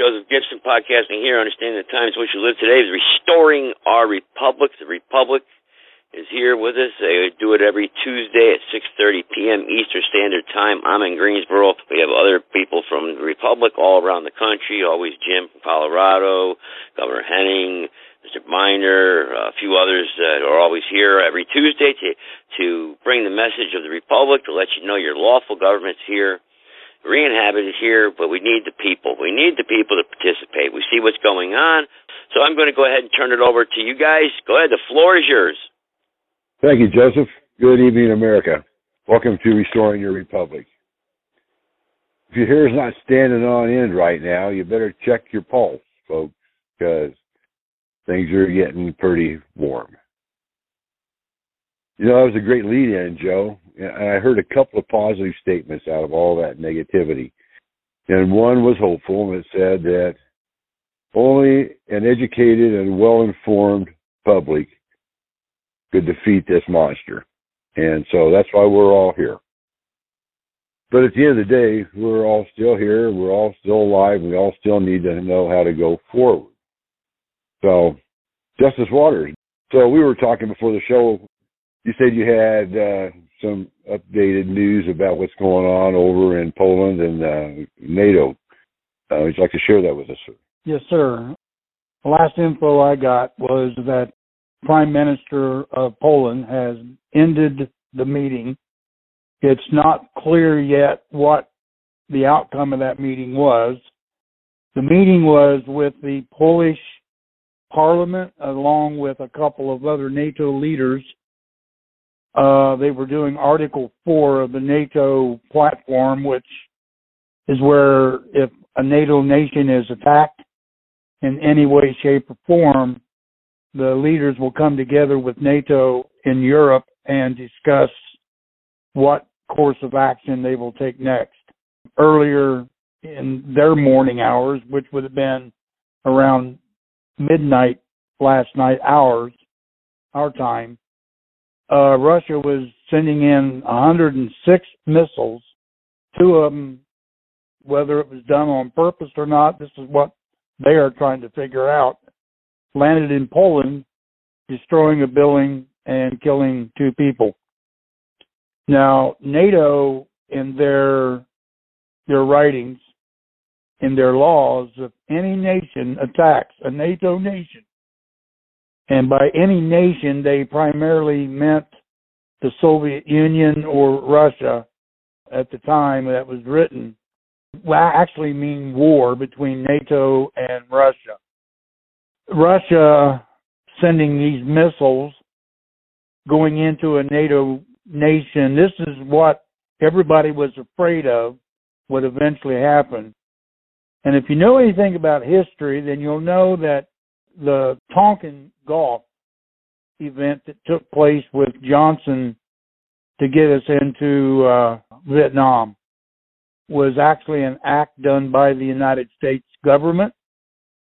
Joseph Gibson podcasting here. Understanding the times in which we live today is restoring our republic. The republic is here with us. They do it every Tuesday at 6:30 p.m. Eastern Standard Time. I'm in Greensboro. We have other people from the Republic all around the country. Always Jim from Colorado, Governor Henning, Mr. Miner, a few others that are always here every Tuesday to to bring the message of the Republic to let you know your lawful government's here. Re-inhabited here, but we need the people. We need the people to participate. We see what's going on. So I'm going to go ahead and turn it over to you guys. Go ahead. The floor is yours. Thank you, Joseph. Good evening, America. Welcome to Restoring Your Republic. If your hair is not standing on end right now, you better check your pulse, folks, because things are getting pretty warm. You know, that was a great lead in, Joe. I heard a couple of positive statements out of all that negativity. And one was hopeful, and it said that only an educated and well informed public could defeat this monster. And so that's why we're all here. But at the end of the day, we're all still here. We're all still alive. We all still need to know how to go forward. So, Justice Waters. So we were talking before the show. You said you had uh, some updated news about what's going on over in Poland and uh, NATO. Uh, would you like to share that with us, sir? Yes, sir. The last info I got was that Prime Minister of Poland has ended the meeting. It's not clear yet what the outcome of that meeting was. The meeting was with the Polish Parliament along with a couple of other NATO leaders. Uh, they were doing Article 4 of the NATO platform, which is where if a NATO nation is attacked in any way, shape, or form, the leaders will come together with NATO in Europe and discuss what course of action they will take next. Earlier in their morning hours, which would have been around midnight last night, hours, our time, uh, Russia was sending in 106 missiles. Two of them, whether it was done on purpose or not, this is what they are trying to figure out landed in Poland, destroying a building and killing two people. Now, NATO, in their their writings, in their laws, if any nation attacks a NATO nation, and by any nation they primarily meant the Soviet Union or Russia at the time that was written, well, actually mean war between NATO and Russia. Russia sending these missiles going into a NATO nation, this is what everybody was afraid of would eventually happen. And if you know anything about history, then you'll know that the Tonkin Gulf event that took place with Johnson to get us into uh, Vietnam was actually an act done by the United States government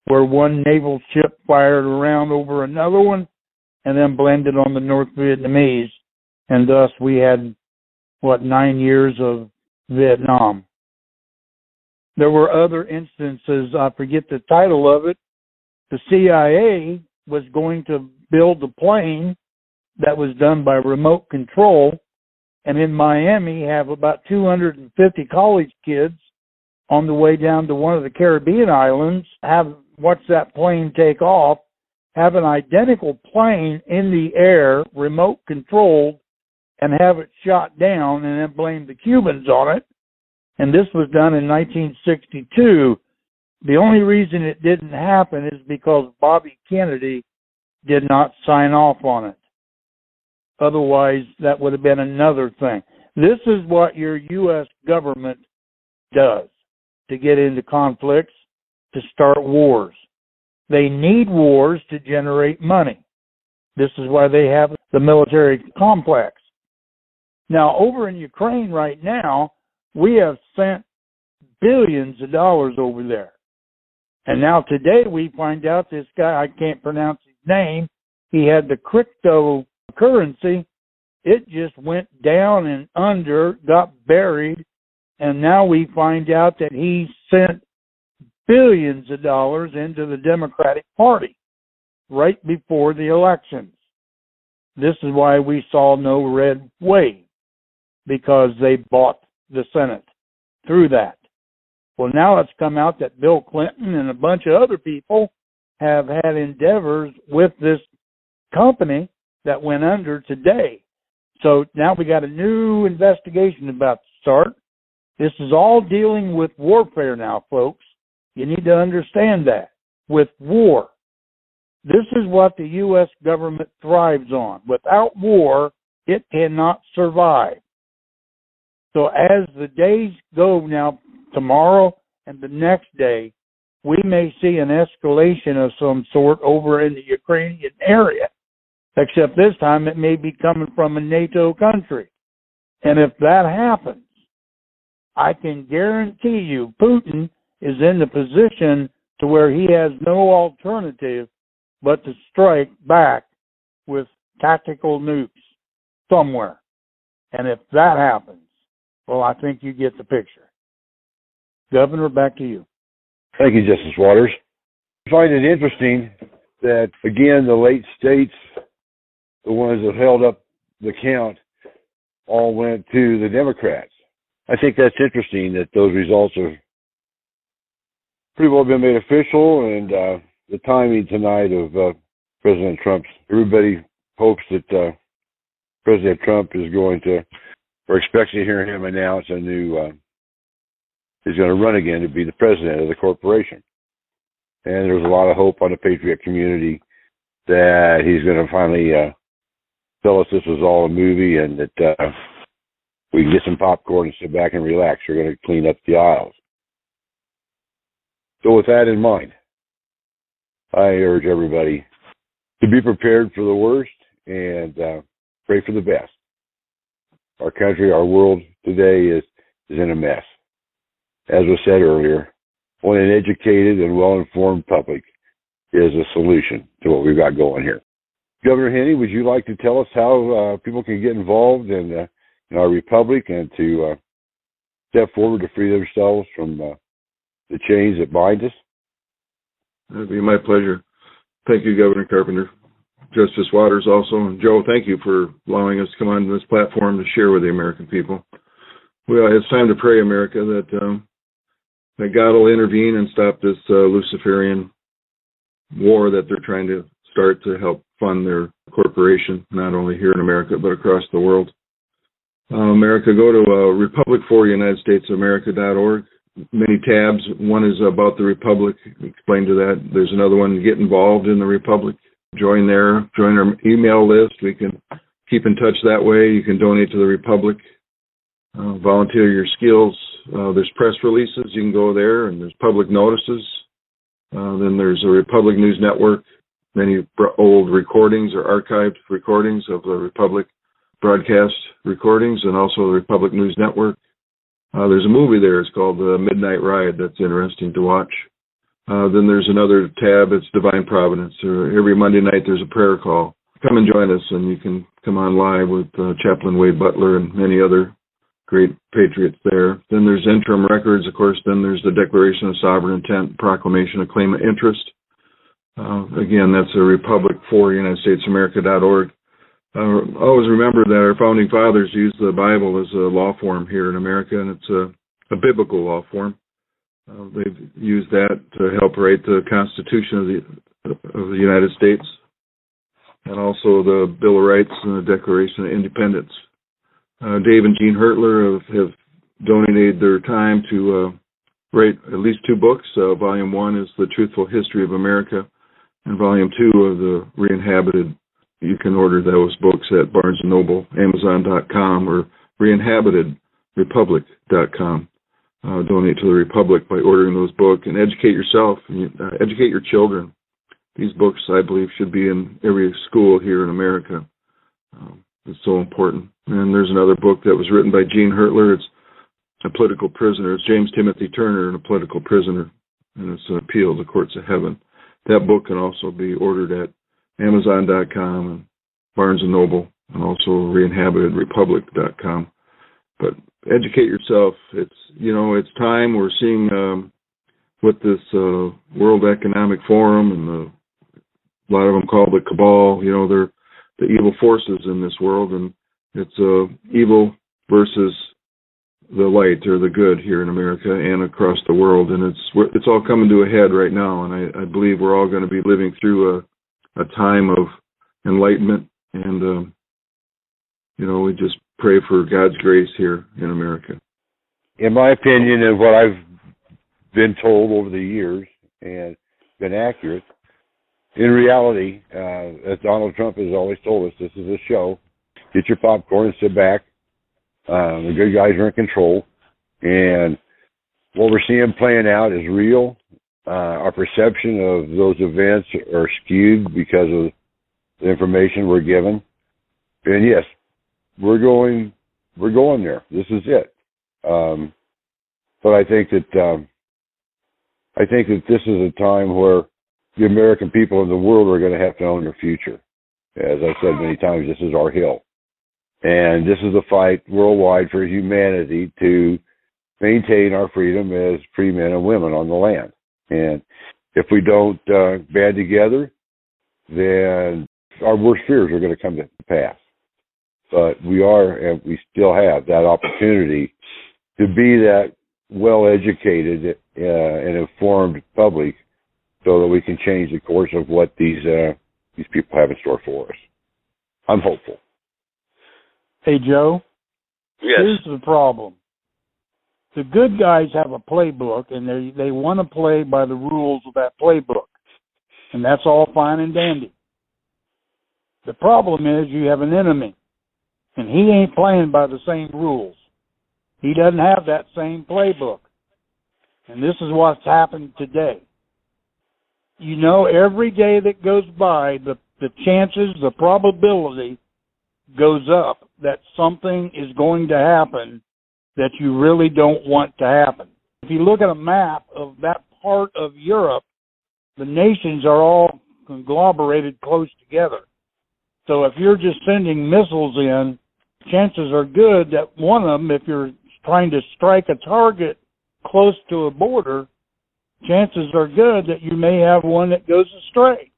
where one naval ship fired around over another one and then blended on the North Vietnamese. And thus we had, what, nine years of Vietnam. There were other instances, I forget the title of it. The CIA was going to build a plane that was done by remote control. And in Miami, have about 250 college kids on the way down to one of the Caribbean islands, have watch that plane take off, have an identical plane in the air, remote controlled, and have it shot down and then blame the Cubans on it. And this was done in 1962. The only reason it didn't happen is because Bobby Kennedy did not sign off on it. Otherwise, that would have been another thing. This is what your U.S. government does to get into conflicts to start wars. They need wars to generate money. This is why they have the military complex. Now, over in Ukraine right now, we have sent billions of dollars over there. And now today we find out this guy, I can't pronounce his name, he had the cryptocurrency. It just went down and under, got buried, and now we find out that he sent billions of dollars into the Democratic Party right before the elections. This is why we saw no red wave because they bought the Senate through that. Well, now it's come out that Bill Clinton and a bunch of other people have had endeavors with this company that went under today. So now we got a new investigation about to start. This is all dealing with warfare now, folks. You need to understand that. With war. This is what the U.S. government thrives on. Without war, it cannot survive. So as the days go now, tomorrow and the next day, we may see an escalation of some sort over in the Ukrainian area. Except this time it may be coming from a NATO country. And if that happens, I can guarantee you Putin is in the position to where he has no alternative but to strike back with tactical nukes somewhere. And if that happens, well, I think you get the picture. Governor, back to you. Thank you, Justice Waters. I find it interesting that, again, the late states, the ones that held up the count, all went to the Democrats. I think that's interesting that those results are pretty well been made official and uh, the timing tonight of uh, President Trump's. Everybody hopes that uh, President Trump is going to, or expects to hear him announce a new, uh, is going to run again to be the president of the corporation. And there's a lot of hope on the Patriot community that he's going to finally uh, tell us this was all a movie and that uh, we can get some popcorn and sit back and relax. We're going to clean up the aisles. So with that in mind, I urge everybody to be prepared for the worst and uh, pray for the best. Our country, our world today is, is in a mess. As was said earlier, only an educated and well-informed public is a solution to what we've got going here. Governor Henney, would you like to tell us how uh, people can get involved in, uh, in our republic and to uh, step forward to free themselves from uh, the chains that bind us? It'd be my pleasure. Thank you, Governor Carpenter. Justice Waters also. And Joe, thank you for allowing us to come on this platform to share with the American people. Well, it's time to pray, America, that um, that God will intervene and stop this uh, Luciferian war that they're trying to start to help fund their corporation, not only here in America but across the world. Uh, America, go to uh, Republic for United States of America.org many tabs. One is about the Republic. Explain to that. There's another one. Get involved in the Republic. Join there. Join our email list. We can keep in touch that way. You can donate to the Republic. Uh, volunteer your skills. Uh, there's press releases. You can go there, and there's public notices. Uh, then there's a Republic News Network. Many old recordings or archived recordings of the Republic broadcast recordings, and also the Republic News Network. Uh, there's a movie there. It's called The Midnight Ride. That's interesting to watch. Uh, then there's another tab. It's Divine Providence. Uh, every Monday night there's a prayer call. Come and join us, and you can come on live with uh, Chaplain Wade Butler and many other great patriots there. Then there's interim records, of course. Then there's the Declaration of Sovereign Intent, Proclamation of Claim of Interest. Uh, again, that's a Republic for United States America.org uh, always remember that our founding fathers used the Bible as a law form here in America, and it's a, a biblical law form. Uh, they've used that to help write the Constitution of the of the United States, and also the Bill of Rights and the Declaration of Independence. Uh, Dave and Jean Hertler have, have donated their time to uh, write at least two books. Uh, volume one is The Truthful History of America, and volume two of the Re-inhabited you can order those books at Barnes & Noble, Amazon.com, or ReinhabitedRepublic.com. Uh, donate to the Republic by ordering those books and educate yourself and uh, educate your children. These books, I believe, should be in every school here in America. Um, it's so important. And there's another book that was written by Jean Hertler. It's a political prisoner. It's James Timothy Turner and a political prisoner, and it's an appeal to the courts of heaven. That book can also be ordered at Amazon.com and Barnes and Noble, and also ReinhabitedRepublic.com. But educate yourself. It's you know it's time. We're seeing um, what this uh, World Economic Forum and the, a lot of them call the cabal. You know, they're the evil forces in this world, and it's uh, evil versus the light or the good here in America and across the world, and it's it's all coming to a head right now. And I, I believe we're all going to be living through a a time of enlightenment, and um, you know, we just pray for God's grace here in America. In my opinion, and what I've been told over the years and been accurate, in reality, uh, as Donald Trump has always told us, this is a show. Get your popcorn and sit back. Um, the good guys are in control, and what we're seeing playing out is real. Uh, our perception of those events are skewed because of the information we're given. And yes, we're going, we're going there. This is it. Um, but I think that um, I think that this is a time where the American people in the world are going to have to own their future. As I've said many times, this is our hill. And this is a fight worldwide for humanity to maintain our freedom as free men and women on the land. And if we don't uh, band together, then our worst fears are going to come to pass. But we are, and we still have that opportunity to be that well educated uh, and informed public so that we can change the course of what these uh, these people have in store for us. I'm hopeful. Hey Joe. Yes. Here's the problem. The good guys have a playbook and they they want to play by the rules of that playbook. And that's all fine and dandy. The problem is you have an enemy and he ain't playing by the same rules. He doesn't have that same playbook. And this is what's happened today. You know, every day that goes by, the, the chances, the probability goes up that something is going to happen that you really don't want to happen. If you look at a map of that part of Europe, the nations are all conglomerated close together. So if you're just sending missiles in, chances are good that one of them, if you're trying to strike a target close to a border, chances are good that you may have one that goes astray.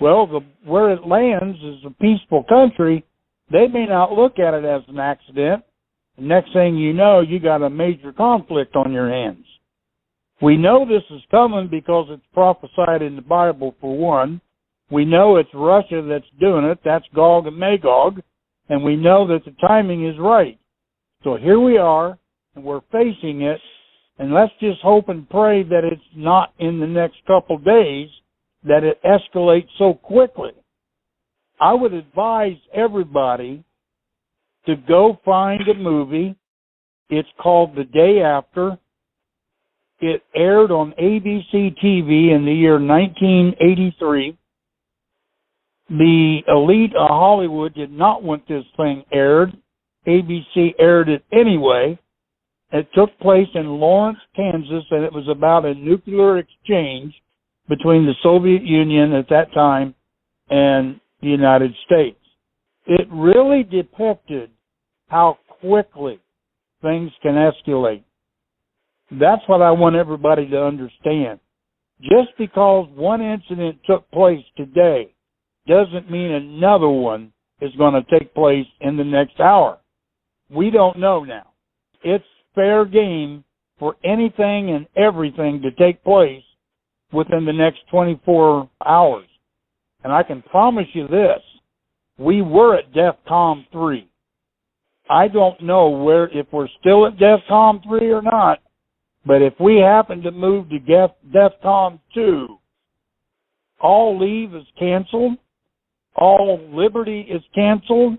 Well, the, where it lands is a peaceful country. They may not look at it as an accident. The next thing you know, you got a major conflict on your hands. We know this is coming because it's prophesied in the Bible for one. We know it's Russia that's doing it. That's Gog and Magog. And we know that the timing is right. So here we are, and we're facing it, and let's just hope and pray that it's not in the next couple days that it escalates so quickly. I would advise everybody to go find a movie. It's called The Day After. It aired on ABC TV in the year 1983. The elite of Hollywood did not want this thing aired. ABC aired it anyway. It took place in Lawrence, Kansas, and it was about a nuclear exchange between the Soviet Union at that time and the United States. It really depicted how quickly things can escalate. That's what I want everybody to understand. Just because one incident took place today doesn't mean another one is going to take place in the next hour. We don't know now. It's fair game for anything and everything to take place within the next 24 hours. And I can promise you this, we were at DEFCON 3. I don't know where, if we're still at DEFCON 3 or not, but if we happen to move to Def, DEFCON 2, all leave is canceled, all liberty is canceled,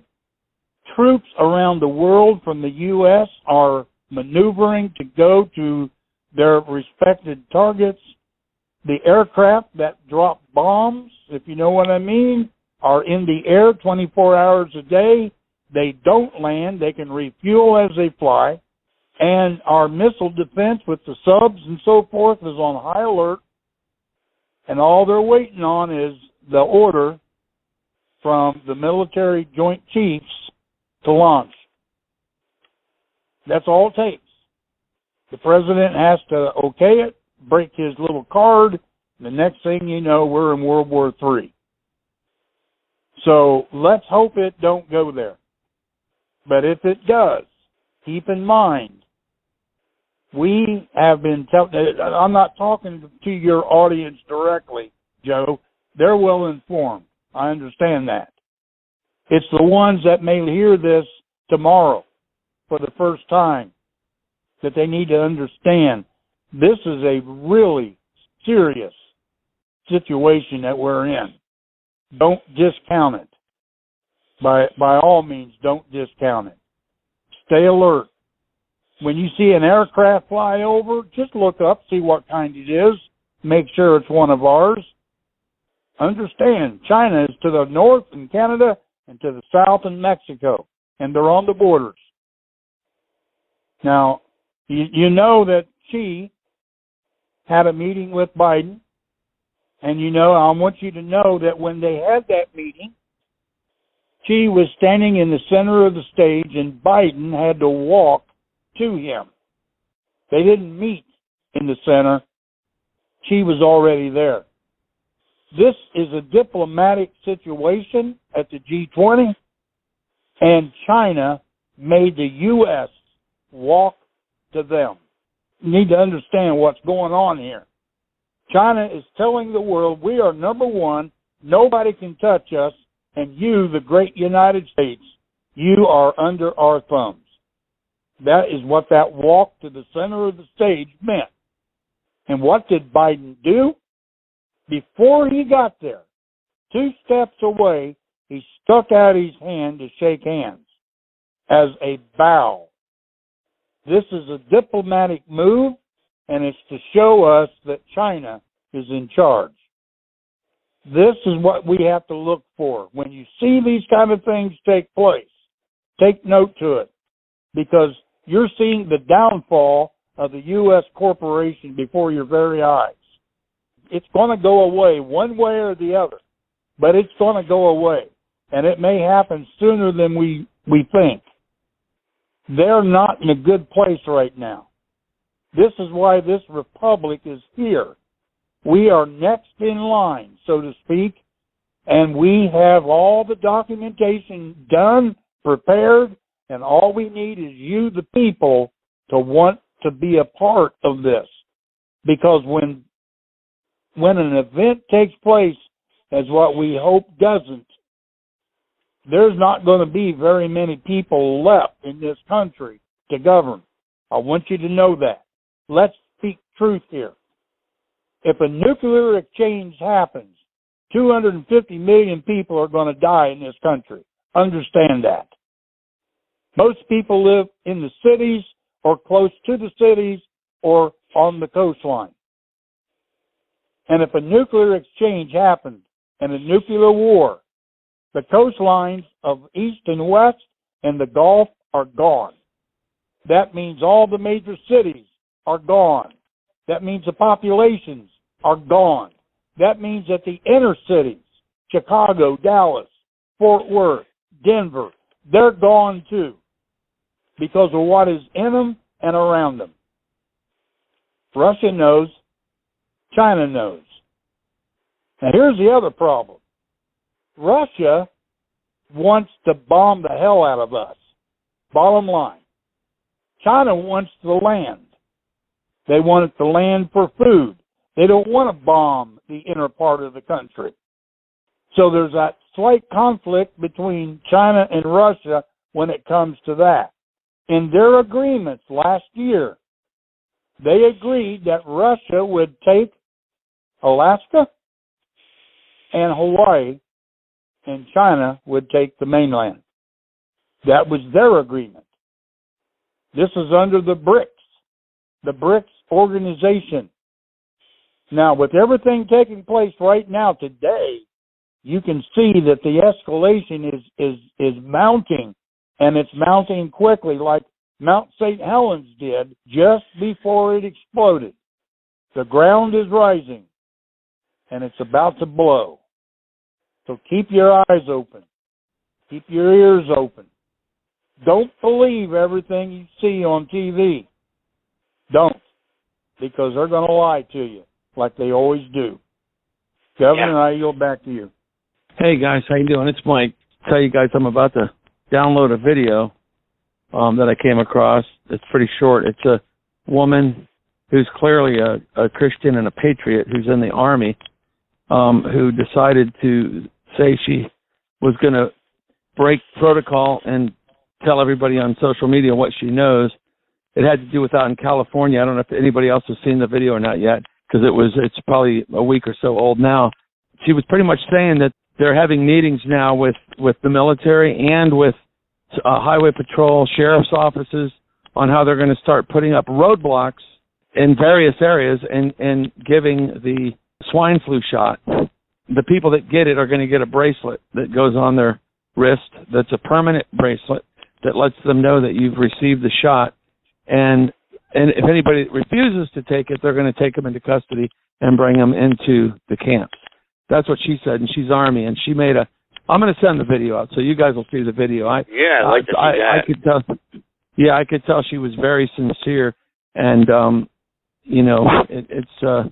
troops around the world from the U.S. are maneuvering to go to their respected targets. The aircraft that drop bombs, if you know what I mean, are in the air 24 hours a day. They don't land. They can refuel as they fly. And our missile defense with the subs and so forth is on high alert. And all they're waiting on is the order from the military joint chiefs to launch. That's all it takes. The president has to okay it, break his little card. The next thing you know, we're in World War III. So let's hope it don't go there. But if it does, keep in mind, we have been telling, uh, I'm not talking to your audience directly, Joe. They're well informed. I understand that. It's the ones that may hear this tomorrow for the first time that they need to understand this is a really serious situation that we're in. Don't discount it. By by all means, don't discount it. Stay alert. When you see an aircraft fly over, just look up, see what kind it is, make sure it's one of ours. Understand, China is to the north in Canada and to the south in Mexico, and they're on the borders. Now, you, you know that Xi had a meeting with Biden, and you know, I want you to know that when they had that meeting, Xi was standing in the center of the stage, and Biden had to walk to him. They didn't meet in the center. Xi was already there. This is a diplomatic situation at the G20, and China made the U.S. walk to them. You need to understand what's going on here. China is telling the world we are number one, nobody can touch us, and you, the great United States, you are under our thumbs. That is what that walk to the center of the stage meant. And what did Biden do? Before he got there, two steps away, he stuck out his hand to shake hands as a bow. This is a diplomatic move, and it's to show us that China is in charge. This is what we have to look for. When you see these kind of things take place, take note to it because you're seeing the downfall of the U.S. corporation before your very eyes. It's going to go away one way or the other, but it's going to go away. And it may happen sooner than we, we think. They're not in a good place right now. This is why this republic is here. We are next in line, so to speak, and we have all the documentation done, prepared, and all we need is you, the people, to want to be a part of this. Because when when an event takes place as what we hope doesn't, there's not going to be very many people left in this country to govern. I want you to know that. Let's speak truth here. If a nuclear exchange happens, 250 million people are going to die in this country. Understand that. Most people live in the cities or close to the cities or on the coastline. And if a nuclear exchange happened and a nuclear war, the coastlines of east and west and the Gulf are gone. That means all the major cities are gone. That means the populations are gone. That means that the inner cities, Chicago, Dallas, Fort Worth, Denver, they're gone too because of what is in them and around them. Russia knows, China knows. Now here's the other problem. Russia wants to bomb the hell out of us. Bottom line. China wants the land. They want it the land for food. They don't want to bomb the inner part of the country. So there's that slight conflict between China and Russia when it comes to that. In their agreements last year, they agreed that Russia would take Alaska and Hawaii and China would take the mainland. That was their agreement. This is under the BRICS, the BRICS organization. Now, with everything taking place right now today, you can see that the escalation is is is mounting, and it's mounting quickly, like Mount St. Helens did just before it exploded. The ground is rising, and it's about to blow. So keep your eyes open. Keep your ears open. Don't believe everything you see on TV. Don't. because they're going to lie to you like they always do. Governor, Yeah. I yield back to you. Hey guys, how you doing? It's Mike. Tell you guys I'm about to download a video um, that I came across. It's pretty short. It's a woman who's clearly a, a Christian and a patriot who's in the army um, who decided to say she was going to break protocol and tell everybody on social media what she knows. It had to do with out in California. I don't know if anybody else has seen the video or not yet because it was it's probably a week or so old now. She was pretty much saying that they're having meetings now with with the military and with uh, highway patrol, sheriff's offices on how they're going to start putting up roadblocks in various areas and and giving the swine flu shot. The people that get it are going to get a bracelet that goes on their wrist that's a permanent bracelet that lets them know that you've received the shot and and if anybody refuses to take it, they're going to take them into custody and bring them into the camps. That's what she said, and she's army, and she made a. I'm going to send the video out so you guys will see the video. I Yeah, I'd like see I. I could tell. Yeah, I could tell she was very sincere, and um, you know, it, it's uh,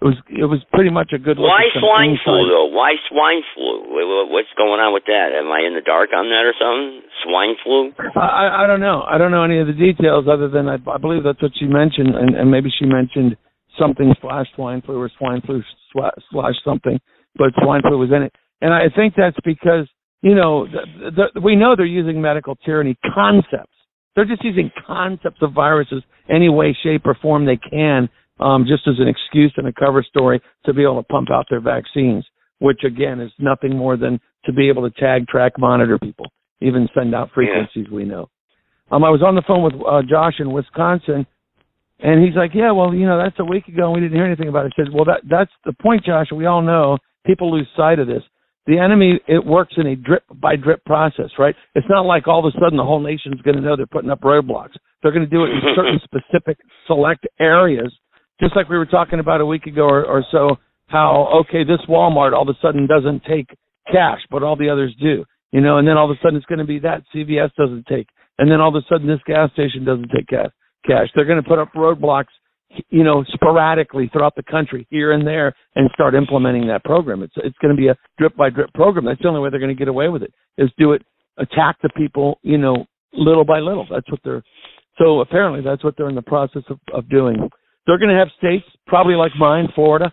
it was it was pretty much a good look. Why swine flu though? Why swine flu? Wha- wha- What's going on with that? Am I in the dark on that or something? Swine flu? I, I don't know. I don't know any of the details other than I, I believe that's what she mentioned, and, and maybe she mentioned something slash swine flu or swine flu slash something, but swine flu was in it. And I think that's because you know the, the, we know they're using medical tyranny concepts. They're just using concepts of viruses any way, shape, or form they can, um, just as an excuse and a cover story to be able to pump out their vaccines, which again is nothing more than to be able to tag, track, monitor people, even send out frequencies we know. Um, I was on the phone with uh, Josh in Wisconsin, and he's like, "Yeah, well, you know, that's a week ago, and we didn't hear anything about it." I said, "Well, that that's the point, Josh. We all know people lose sight of this. The enemy it works in a drip by drip process, right? It's not like all of a sudden the whole nation's going to know they're putting up roadblocks. They're going to do it in certain specific select areas, just like we were talking about a week ago or, or so. How okay, this Walmart all of a sudden doesn't take cash, but all the others do, you know, and then all of a sudden it's going to be that CVS doesn't take, and then all of a sudden this gas station doesn't take cash. Cash. They're going to put up roadblocks you know, sporadically throughout the country, here and there, and start implementing that program. It's it's going to be a drip by drip program. That's the only way they're going to get away with it. Is do it, attack the people, you know, little by little. That's what they're. So apparently, that's what they're in the process of, of doing. They're going to have states, probably like mine, Florida,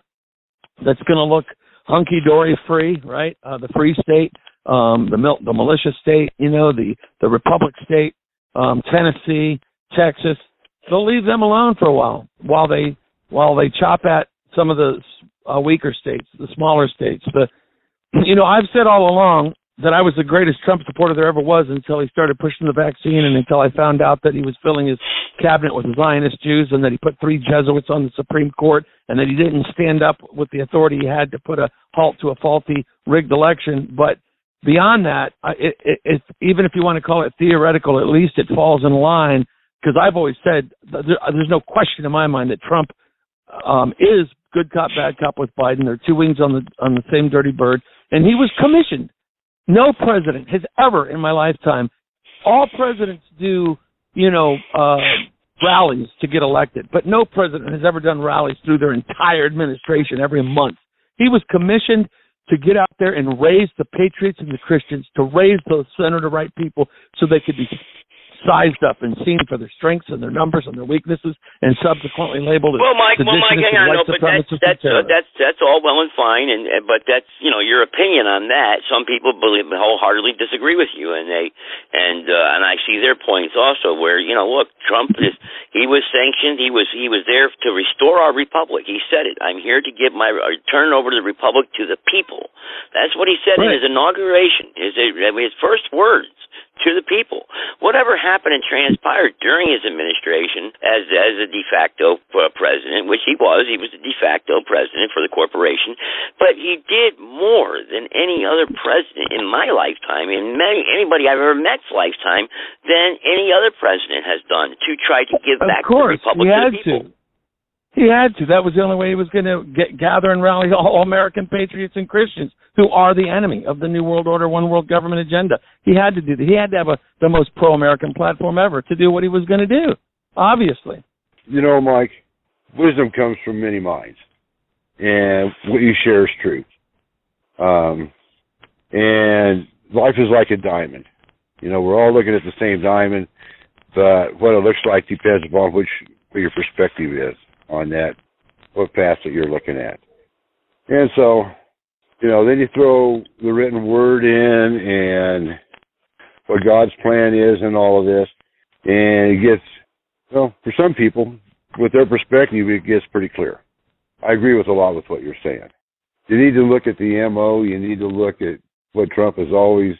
that's going to look hunky dory free, right? Uh, the free state, um, the mil- the militia state, you know, the the republic state, um, Tennessee, Texas. They'll leave them alone for a while while they while they chop at some of the uh, weaker states, the smaller states. The you know I've said all along that I was the greatest Trump supporter there ever was until he started pushing the vaccine and until I found out that he was filling his cabinet with Zionist Jews and that he put three Jesuits on the Supreme Court and that he didn't stand up with the authority he had to put a halt to a faulty rigged election. But beyond that, it, it, it, even if you want to call it theoretical, at least it falls in line because I've always said there, there's no question in my mind that Trump um, is good cop, bad cop with Biden. They're two wings on the on the same dirty bird, and he was commissioned. No president has ever in my lifetime. All presidents do, you know, uh, rallies to get elected, but no president has ever done rallies through their entire administration every month. He was commissioned to get out there and raise the patriots and the Christians, to raise those center to right people so they could be sized up and seen for their strengths and their numbers and their weaknesses and subsequently labeled as Well, Mike, well, Mike, hang on, no, but that's that's uh, that's that's all well and fine, and and- but that's you know your opinion on that. Some people believe wholeheartedly disagree with you, and they and uh, and I see their points also. Where you know, look, Trump is he was sanctioned, he was he was there to restore our republic. He said it. I'm here to give my uh, turn over the republic to the people. That's what he said in his inauguration. His his first words to the people. Whatever happened and transpired during his administration as as a de facto uh, president, which he was, he was a de facto president for the corporation, but he did more than any other president in my lifetime, in many anybody I've ever met's lifetime, than any other president has done to try to give Of back course, the republic to the people. to. He had to. That was the only way he was going to get gather and rally all American patriots and Christians who are the enemy of the New World Order, One World Government agenda. He had to do that. He had to have a, the most pro-American platform ever to do what he was going to do. Obviously, You know, Mike, wisdom comes from many minds, and what you share is true. Um, and life is like a diamond. You know, we're all looking at the same diamond, but what it looks like depends upon which your perspective is on that, what that you're looking at. And so, you know, then you throw the written word in and what God's plan is and all of this, and it gets, well, for some people, with their perspective, it gets pretty clear. I agree with a lot with what you're saying. You need to look at the MO. You need to look at what Trump has always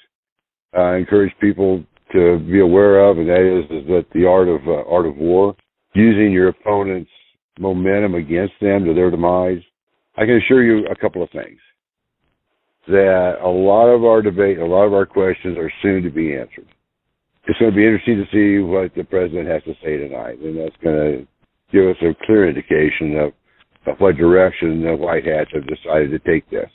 uh, encouraged people to be aware of, and that is, is that the art of uh, art of war, using your opponent's momentum against them to their demise. I can assure you a couple of things that a lot of our debate, a lot of our questions are soon to be answered. It's going to be interesting to see what the president has to say tonight, and that's going to give us a clear indication of, of what direction the White Hats have decided to take this.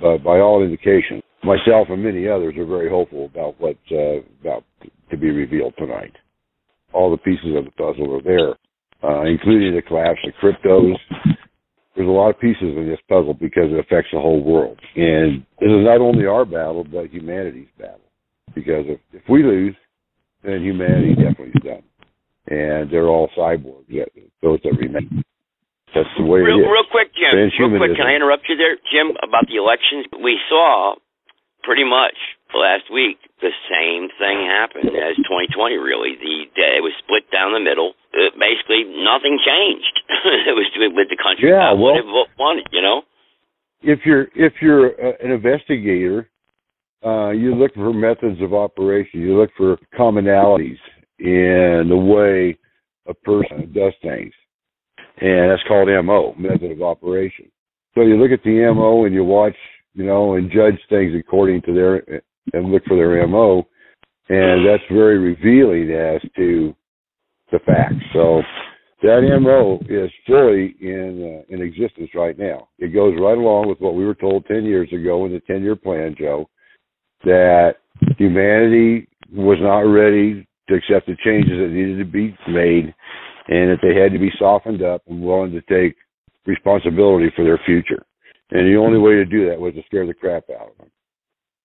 But by all indications, myself and many others are very hopeful about what's uh, about to be revealed tonight. All the pieces of the puzzle are there, uh, including the collapse of cryptos, there's a lot of pieces in this puzzle because it affects the whole world. And this is not only our battle, but humanity's battle. Because if, if we lose, then humanity definitely is done. And they're all cyborgs, yet, those that remain. That's the way real, it is. Real quick, Jim. Real quick, can I interrupt you there, Jim, about the elections? We saw pretty much last week the same thing happened as 2020. Really, the it was split down the middle. It, basically, nothing changed. it was with the country. Yeah, well, what wanted, you know. If you're if you're an investigator, uh, you look for methods of operation. You look for commonalities in the way a person does things, and that's called MO, method of operation. So you look at the MO and you watch you know, and judge things according to their and look for their MO, and that's very revealing as to the facts. So that MO is fully in uh, in existence right now. It goes right along with what we were told 10 years ago in the 10 year plan, Joe, that humanity was not ready to accept the changes that needed to be made and that they had to be softened up and willing to take responsibility for their future. And the only way to do that was to scare the crap out of them.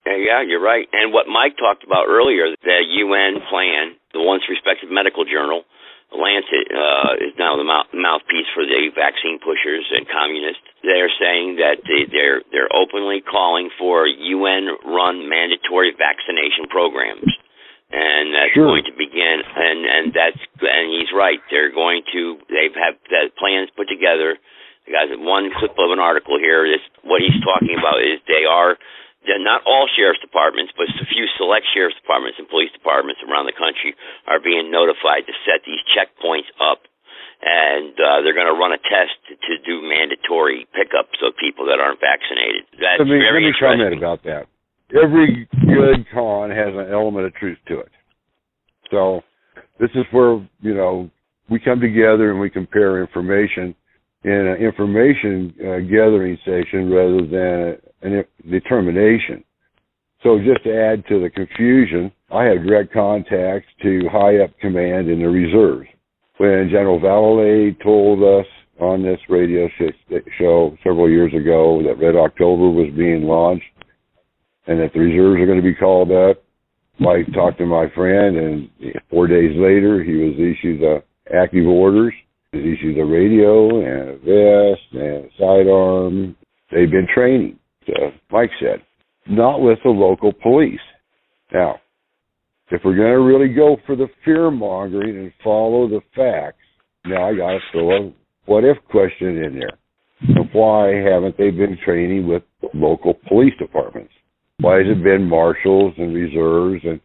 Yeah, you're right. And what Mike talked about earlier, the UN plan, the once respected medical journal, Lancet uh, is now the mouth- mouthpiece for the vaccine pushers and communists. They're saying that they, they're they're openly calling for UN-run mandatory vaccination programs, and that's sure. going to begin. And and that's and he's right. They're going to they've have that plans put together guys, one clip of an article here is what he's talking about is they're not all sheriff's departments, but a few select sheriff's departments and police departments around the country are being notified to set these checkpoints up, and uh, they're going to run a test to, do mandatory pickups of people that aren't vaccinated. That's let me, very let me comment about that. Every good con has an element of truth to it. So this is where you know we come together and we compare information in an information uh, gathering session rather than a, a determination. So just to add to the confusion, I had direct contacts to high up command in the reserves. When General Vallely told us on this radio show several years ago that Red October was being launched and that the reserves are going to be called up, I talked to my friend and four days later he was issued the active orders he issued a radio and a vest and a sidearm. They've been training, uh, Mike said, not with the local police. Now, if we're going to really go for the fear mongering and follow the facts, now I got to throw a what if question in there. why haven't they been training with local police departments? Why has it been marshals and reserves and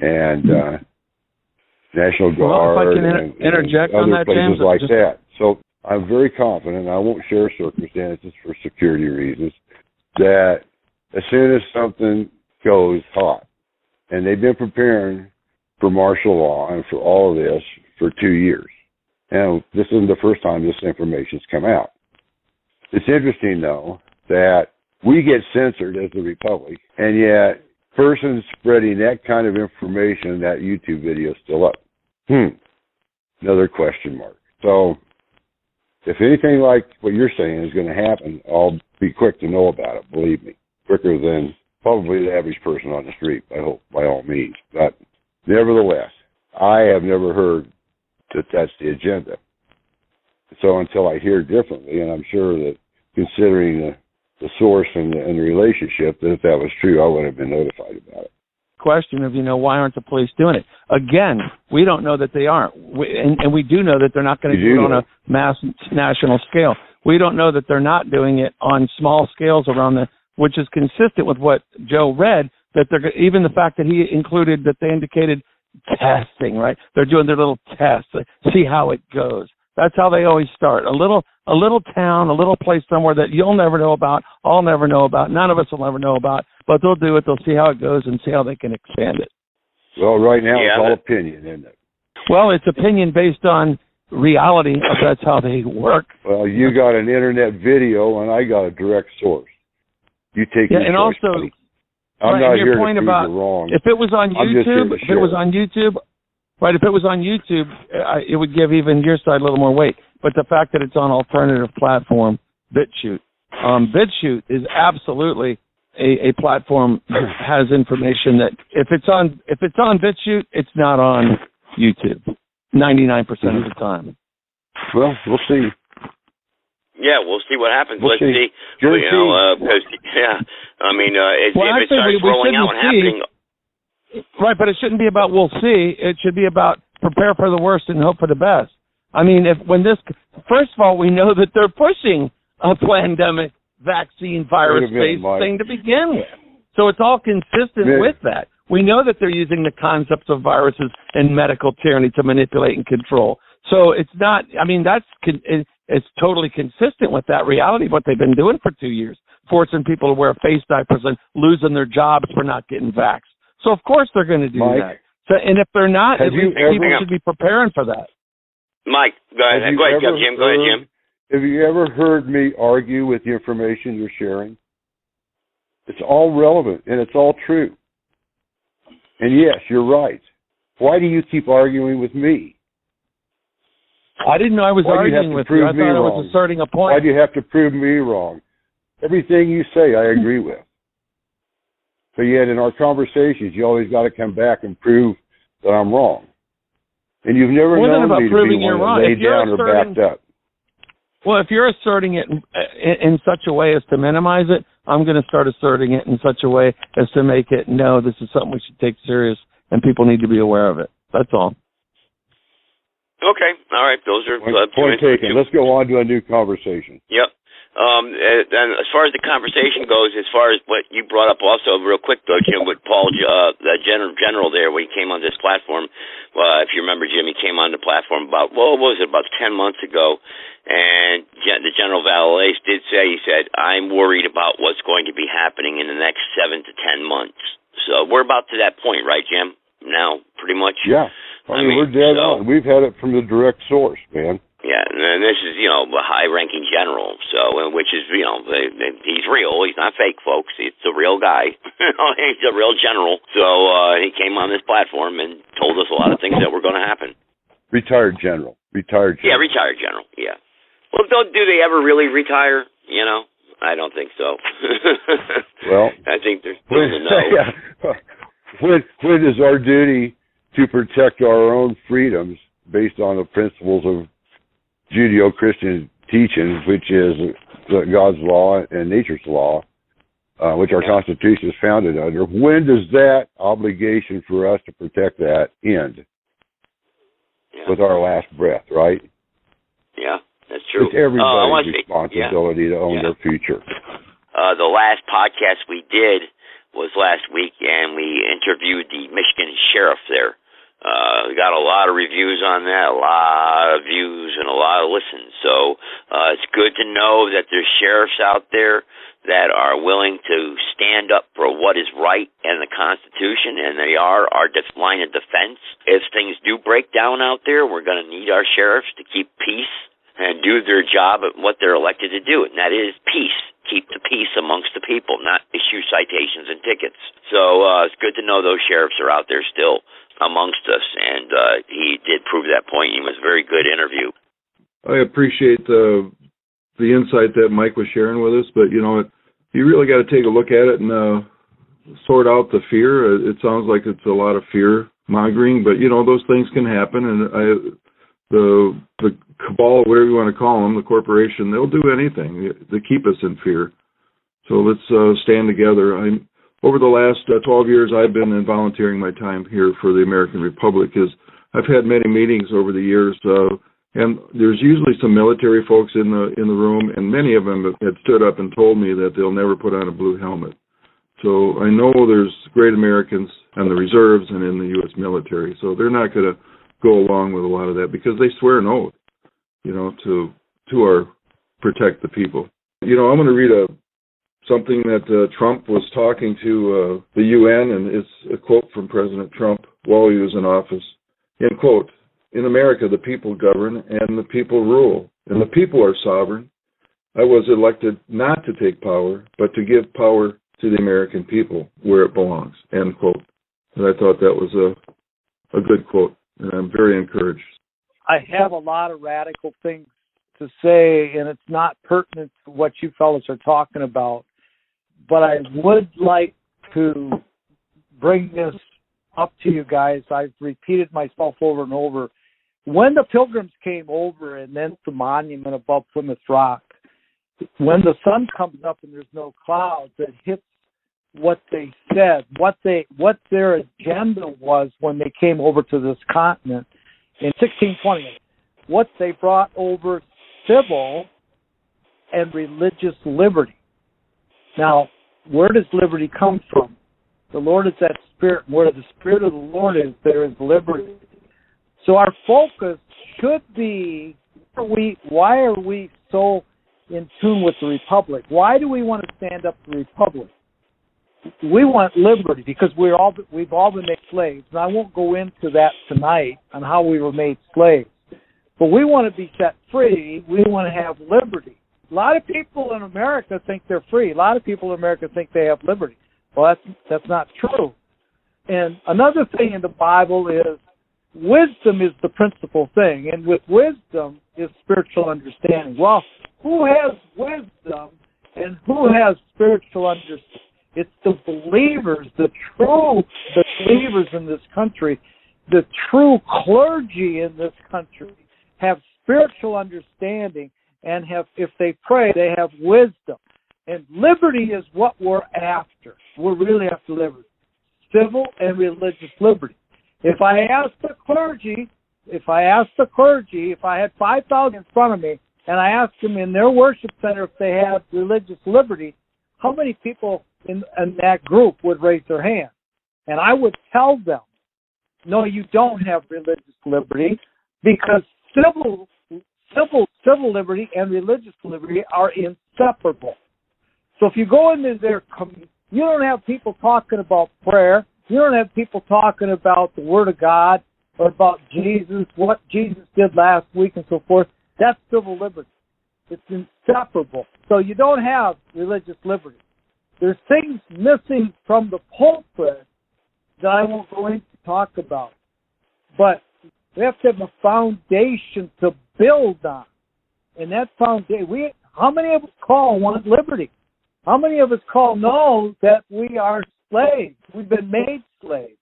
and uh, National Guard well, if I can and, interject and on other that, places James, like just... that. So I'm very confident. I won't share circumstances for security reasons. That as soon as something goes hot, and they've been preparing for martial law and for all of this for two years. And this isn't the first time this information's come out. It's interesting though that we get censored as the Republic, and yet persons spreading that kind of information, that YouTube video is still up. Hmm. Another question mark. So if anything like what you're saying is going to happen, I'll be quick to know about it. Believe me, quicker than probably the average person on the street. I hope, by all means. But nevertheless, I have never heard that that's the agenda. So until I hear differently, and I'm sure that considering the, the source and the, and the relationship, that if that was true, I would have been notified about it question of you know why aren't the police doing it? Again we don't know that they aren't we, and, and we do know that they're not going to do it on a mass national scale. We don't know that they're not doing it on small scales around the which is consistent with what joe read that they're even the fact that he included that they indicated testing right? They're doing their little tests see how it goes. That's how they always start. A little a little town, a little place somewhere that you'll never know about, I'll never know about, none of us will ever know about, but they'll do it, they'll see how it goes and see how they can expand it. Well, right now yeah, it's all opinion, isn't it? Well, it's opinion based on reality. That's how they work. Well, you got an internet video, and I got a direct source. You take yeah, and choice, also, buddy. I'm right, not your here point to about, you wrong. If it was on YouTube, if it was on YouTube, right? If it was on YouTube, it would give even your side a little more weight but the fact that it's on alternative platform, BitChute. Um, BitChute is absolutely a, a platform has information that if it's on if it's on BitChute, it's not on YouTube. Ninety nine percent of the time. Well, we'll see. Yeah, we'll see what happens. We'll Let's see. see. You know, uh, cause, yeah, I mean, uh, if, well, if it starts we, we rolling out and happening, right? But it shouldn't be about we'll see. It should be about prepare for the worst and hope for the best. I mean, if when this first of all, we know that they're pushing a pandemic vaccine virus based thing to begin with. So it's all consistent with that. We know that they're using the concepts of viruses and medical tyranny to manipulate and control. So it's not. I mean, that's it's totally consistent with that reality. What they've been doing for two years, forcing people to wear face diapers and losing their jobs for not getting vaxxed. So of course they're going to do Mike, that. So and if they're not, have you people should be preparing for that. Mike, go ahead. Go ahead, Jim. Go ahead, Jim. Have you ever heard me argue with the information you're sharing? It's all relevant and it's all true. And yes, you're right. Why do you keep arguing with me? I didn't know I was Why arguing with you. I thought I was asserting a point. Why do you have to prove me wrong? Everything you say, I agree with. But yet, in our conversations, you always got to come back and prove that I'm wrong. And you've never known me to be one wrong. laid down asserting, or backed up. Well, if you're asserting it in, in, in such a way as to minimize it, I'm going to start asserting it in such a way as to make it no, this is something we should take serious, and people need to be aware of it. That's all. Okay, all right. Those are point, uh, point taken. Let's go on to a new conversation. Yep. Um, and as far as the conversation goes, as far as what you brought up also real quick though, Jim, with Paul, uh, the general, general there, when he came on this platform, uh, if you remember, Jim, he came on the platform about, well, what was it, about 10 months ago, and gen- the General Vallely did say, he said, I'm worried about what's going to be happening in the next seven to 10 months. So we're about to that point, right, Jim? Now, pretty much? Yeah. I mean, I mean we're dead so, on. We've had it from the direct source, man. Yeah, and this is you know a high-ranking general, so which is you know he's real. He's not fake, folks. It's a real guy. he's a real general. So uh, he came on this platform and told us a lot of things that were going to happen. Retired general. Retired. General. Yeah, retired general. Yeah. Well, don't do they ever really retire? You know, I don't think so. well, I think there's still when. Yeah. When when is our duty to protect our own freedoms based on the principles of Judeo-Christian teachings, which is God's law and nature's law, uh, which our Constitution is founded under. When does that obligation for us to protect that end? Yeah. With our last breath, right? Yeah, that's true. It's everybody's uh, responsibility yeah. to own yeah. their future. Uh, the last podcast we did was last week, and we interviewed the Michigan sheriff there. Uh, got a lot of reviews on that, a lot of views, and a lot of listens. So uh, it's good to know that there's sheriffs out there that are willing to stand up for what is right in the Constitution, and they are our def- line of defense. If things do break down out there, we're going to need our sheriffs to keep peace and do their job at what they're elected to do, and that is peace. Keep the peace amongst the people, not issue citations and tickets. So uh, it's good to know those sheriffs are out there still amongst us, and uh, he did prove that point. He was a very good interview. I appreciate the the insight that Mike was sharing with us, but you know, it, you really got to take a look at it and uh, sort out the fear. It sounds like it's a lot of fear mongering, but you know, those things can happen, and I, the the cabal, whatever you want to call them, the corporation, they'll do anything to keep us in fear. So let's uh, stand together. I'm over the last uh, 12 years, I've been volunteering my time here for the American Republic. Is I've had many meetings over the years. Uh, and there's usually some military folks in the in the room, and many of them had stood up and told me that they'll never put on a blue helmet. So I know there's great Americans in the reserves and in the U.S. military, so they're not going to go along with a lot of that because they swear an oath, you know, to to our protect the people. You know, I'm going to read a something that uh, Trump was talking to uh, the UN, and it's a quote from President Trump while he was in office. End quote. In America, the people govern and the people rule, and the people are sovereign. I was elected not to take power, but to give power to the American people where it belongs. End quote. And I thought that was a a good quote, and I'm very encouraged. I have a lot of radical things to say, and it's not pertinent to what you fellows are talking about. But I would like to bring this up to you guys. I've repeated myself over and over when the pilgrims came over and then the monument above Plymouth Rock, when the sun comes up and there's no clouds, it hits what they said, what they what their agenda was when they came over to this continent in 1620. What they brought over civil and religious liberty. Now, where does liberty come from? The Lord is that spirit. Where the spirit of the Lord is, there is liberty. So our focus should be we why are we so in tune with the republic? Why do we want to stand up to the republic? We want liberty because we're all we've all been made slaves, and I won't go into that tonight on how we were made slaves. But we want to be set free. We want to have liberty. A lot of people in America think they're free. A lot of people in America think they have liberty. Well, that's that's not true. And another thing in the Bible is wisdom is the principal thing, and with wisdom is spiritual understanding. Well, who has wisdom and who has spiritual understanding? It's the believers, the true believers in this country, the true clergy in this country have spiritual understanding and have if they pray they have wisdom. And liberty is what we're after. We're really after liberty. Civil and religious liberty. If I asked the clergy, if I asked the clergy, if I had 5,000 in front of me, and I asked them in their worship center if they had religious liberty, how many people in, in that group would raise their hand? And I would tell them, no, you don't have religious liberty because civil, civil, civil liberty and religious liberty are inseparable. So if you go into their, you don't have people talking about prayer. You don't have people talking about the Word of God or about Jesus, what Jesus did last week, and so forth. That's civil liberty. It's inseparable. So you don't have religious liberty. There's things missing from the pulpit that I won't go into to talk about. But we have to have a foundation to build on. And that foundation, we, how many of us call want liberty? How many of us call know that we are slaves. We've been made slaves.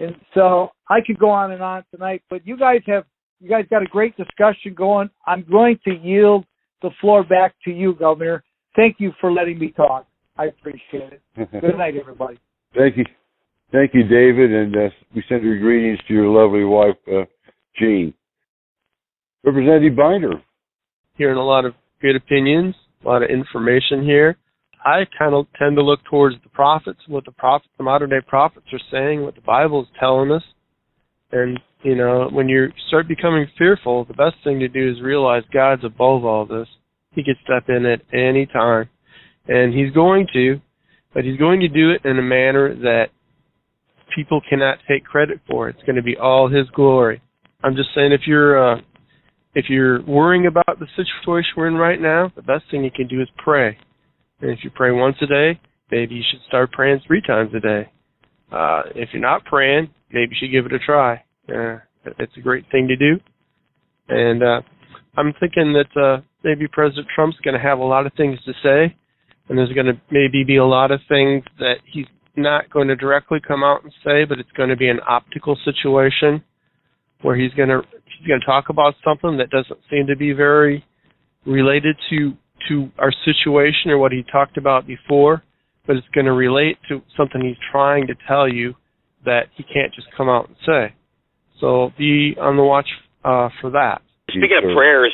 And so I could go on and on tonight, but you guys have you guys got a great discussion going. I'm going to yield the floor back to you, Governor. Thank you for letting me talk. I appreciate it. Good night, everybody. Thank you. Thank you, David, and uh, we send your greetings to your lovely wife, uh, Jean. Representative Binder. Hearing a lot of good opinions, a lot of information here. I kind of tend to look towards the prophets, what the prophets, the modern day prophets are saying, what the Bible is telling us. And, you know, when you start becoming fearful, the best thing to do is realize God's above all this. He can step in at any time. And He's going to, but He's going to do it in a manner that people cannot take credit for. It's going to be all His glory. I'm just saying if you're, uh, if you're worrying about the situation we're in right now, the best thing you can do is pray and if you pray once a day, maybe you should start praying three times a day. Uh, if you're not praying, maybe you should give it a try. Uh, it's a great thing to do. And uh, I'm thinking that uh, maybe President Trump's going to have a lot of things to say, and there's going to maybe be a lot of things that he's not going to directly come out and say, but it's going to be an optical situation where he's going to he's going to talk about something that doesn't seem to be very related to to our situation or what he talked about before, but it's going to relate to something he's trying to tell you that he can't just come out and say. So be on the watch uh, for that. Speaking of prayers,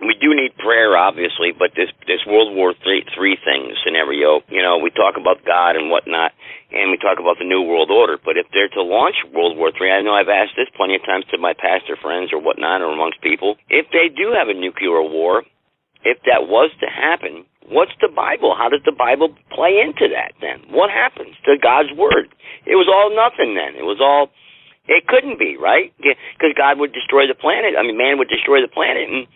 we do need prayer, obviously, but this this World War three three thing scenario, you know, we talk about God and whatnot, and we talk about the New World Order. But if they're to launch World War three, I know I've asked this plenty of times to my pastor friends or whatnot, or amongst people. If they do have a nuclear war, if that was to happen, what's the Bible? How does the Bible play into that? Then what happens to God's word? It was all nothing. Then it was all. It couldn't be right because God would destroy the planet. I mean, man would destroy the planet and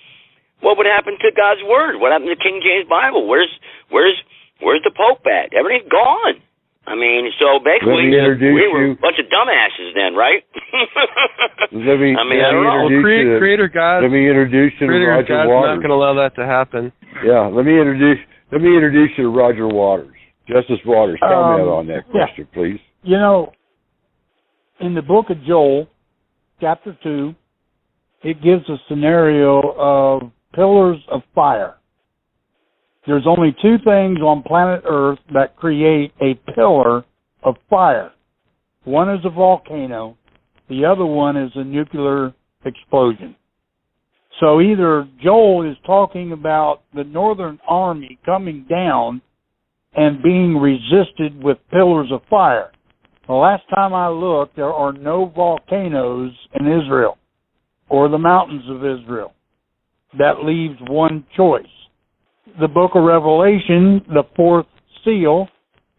what would happen to God's word? What happened to King James Bible? Where's where's where's the Pope at? Everything's gone. I mean, so basically, we were you. a bunch of dumbasses then, right? let me, I mean, let I don't know. introduce Creator, you Creator God, let me introduce you to Creator Roger God's Waters. not going to allow that to happen. Yeah, let me introduce let me introduce you to Roger Waters. Justice Waters, comment Um, on that yeah. question, please. You know, in the book of Joel, chapter 2, it gives a scenario of pillars of fire. There's only two things on planet Earth that create a pillar of fire. One is a volcano, the other one is a nuclear explosion. So either Joel is talking about the Northern Army coming down and being resisted with pillars of fire. The last time I looked, there are no volcanoes in Israel or the mountains of Israel. That leaves one choice. The book of Revelation, the fourth seal,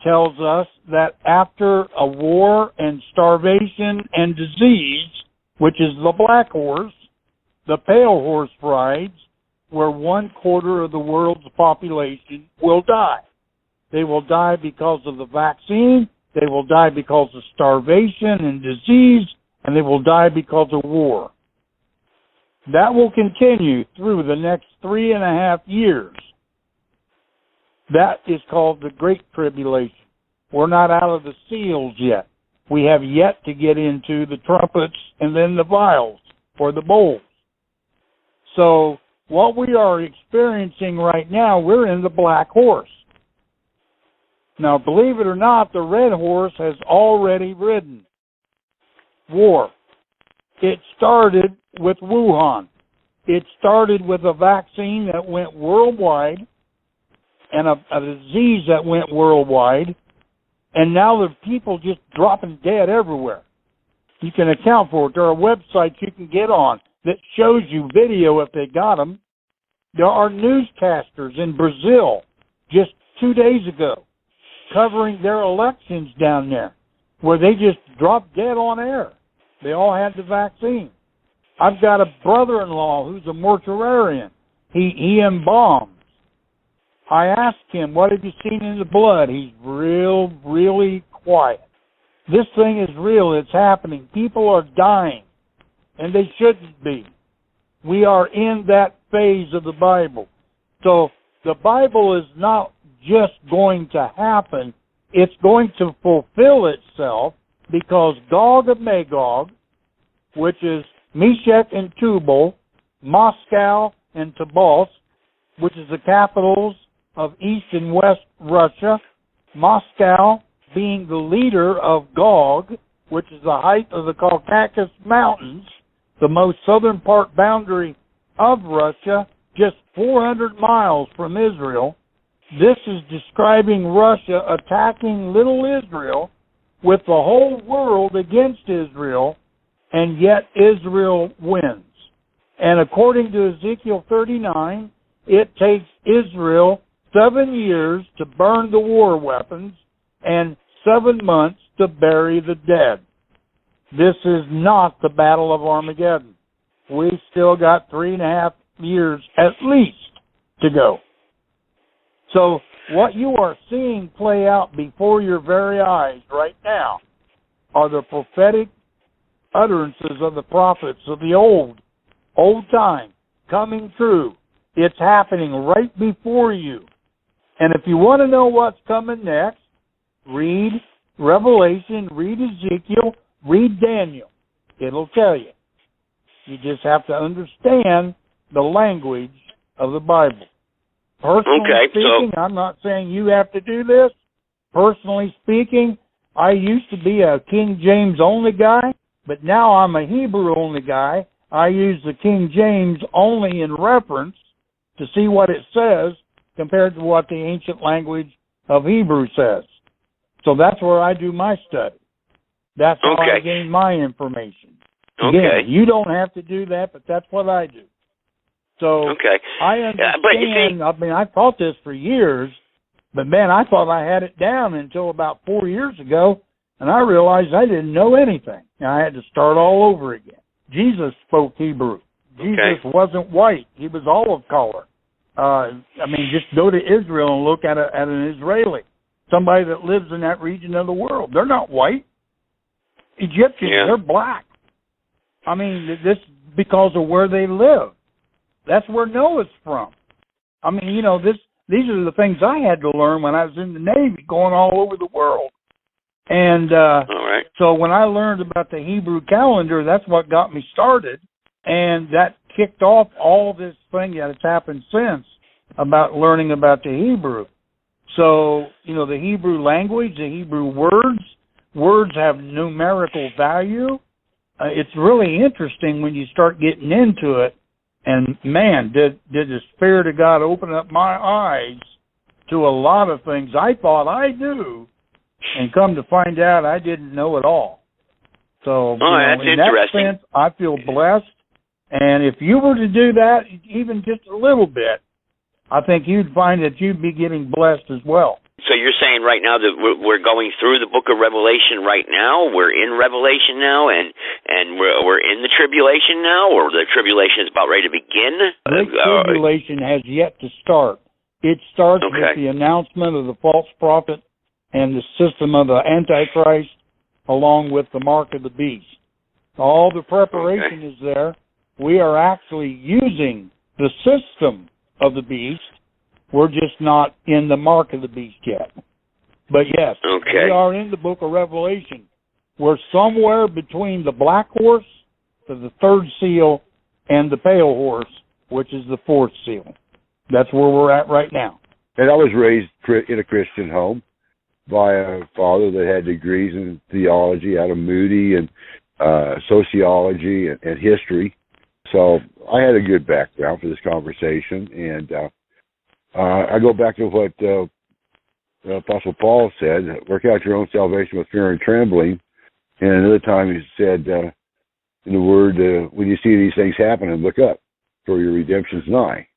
tells us that after a war and starvation and disease, which is the black horse, the pale horse rides, where one quarter of the world's population will die. They will die because of the vaccine, they will die because of starvation and disease, and they will die because of war. That will continue through the next three and a half years. That is called the Great Tribulation. We're not out of the seals yet. We have yet to get into the trumpets and then the vials or the bowls. So what we are experiencing right now, we're in the black horse. Now, believe it or not, the red horse has already ridden. War. It started with Wuhan. It started with a vaccine that went worldwide and a, a disease that went worldwide, and now are people just dropping dead everywhere. You can account for it. There are websites you can get on that shows you video if they got them. There are newscasters in Brazil just two days ago covering their elections down there where they just dropped dead on air. They all had the vaccine. I've got a brother-in-law who's a mortuarian. He he embalms. I asked him, "What have you seen in the blood?" He's real, really quiet. This thing is real. It's happening. People are dying, and they shouldn't be. We are in that phase of the Bible. So the Bible is not just going to happen. It's going to fulfill itself because Gog of Magog, which is Meshech and Tubal, Moscow and Tobolsk, which is the capitals of East and West Russia, Moscow being the leader of Gog, which is the height of the Caucasus Mountains, the most southern part boundary of Russia, just 400 miles from Israel. This is describing Russia attacking little Israel with the whole world against Israel, and yet Israel wins. And according to Ezekiel 39, it takes Israel seven years to burn the war weapons and seven months to bury the dead. This is not the Battle of Armageddon. We still got three and a half years at least to go. So what you are seeing play out before your very eyes right now are the prophetic utterances of the prophets of the old, old time. coming true. It's happening right before you. And if you want to know what's coming next, read Revelation, read Ezekiel, read Daniel. It'll tell you. You just have to understand the language of the Bible. Personally Okay, so- speaking, I'm not saying you have to do this. Personally speaking, I used to be a King James only guy, but now I'm a Hebrew only guy. I use the King James only in reference to see what it says compared to what the ancient language of Hebrew says. So that's where I do my study. That's how I gain my information. Okay. You don't have to do that, but that's what I do. So Okay. I understand. but you see- I mean, I taught this for years, but man, I thought I had it down until about four years ago, and I realized I didn't know anything. And I had to start all over again. Jesus spoke Hebrew. Jesus Okay. wasn't white; he was olive color. Uh, I mean, just go to Israel and look at a, at an Israeli, somebody that lives in that region of the world. They're not white. Egyptians, Yeah. they're black. I mean, th- this because of where they live. That's where Noah's from. I mean, you know, this these are the things I had to learn when I was in the Navy, going all over the world. And uh All right. so when I learned about the Hebrew calendar, that's what got me started, and that kicked off all this thing that has happened since about learning about the Hebrew. So you know the Hebrew language, the Hebrew words, words have numerical value. Uh, it's really interesting when you start getting into it. And man, did did the Spirit of God open up my eyes to a lot of things I thought I knew, and come to find out I didn't know at all. So oh, you know, that's in that sense, I feel blessed. And if you were to do that, even just a little bit, I think you'd find that you'd be getting blessed as well. So you're saying right now that we're, we're going through the book of Revelation right now. We're in Revelation now, and and we're we're in the tribulation now, or the tribulation is about ready to begin. Great Uh, tribulation has yet to start. It starts with the announcement of the false prophet and the system of the Antichrist, along with the mark of the beast. All the preparation is there. We are actually using the system of the beast. We're just not in the mark of the beast yet. But yes, Okay. we are in the book of Revelation. We're somewhere between the black horse, the third seal, and the pale horse, which is the fourth seal. That's where we're at right now. And I was raised in a Christian home by a father that had degrees in theology out of Moody and uh, sociology and, and history. So I had a good background for this conversation. And uh, uh, I go back to what uh, Apostle Paul said work out your own salvation with fear and trembling. And another time he said uh, in the word, uh, when you see these things happening, look up, for your redemption's nigh.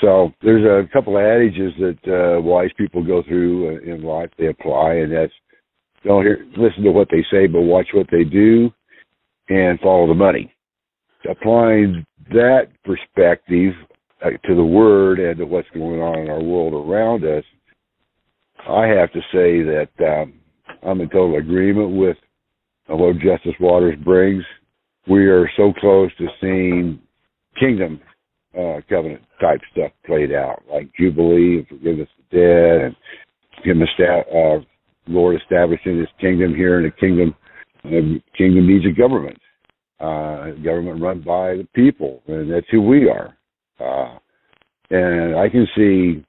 So there's a couple of adages that uh, wise people go through uh, in life. They apply, and that's don't hear, listen to what they say, but watch what they do, and follow the money. Applying that perspective to the word and to what's going on in our world around us, I have to say that um, I'm in total agreement with uh, what Justice Waters brings. We are so close to seeing kingdom uh, covenant type stuff played out, like Jubilee and forgiveness of debt, and him esta- uh, Lord establishing His kingdom here, and the kingdom, the kingdom needs a government, uh, government run by the people, and that's who we are. Uh, and I can see,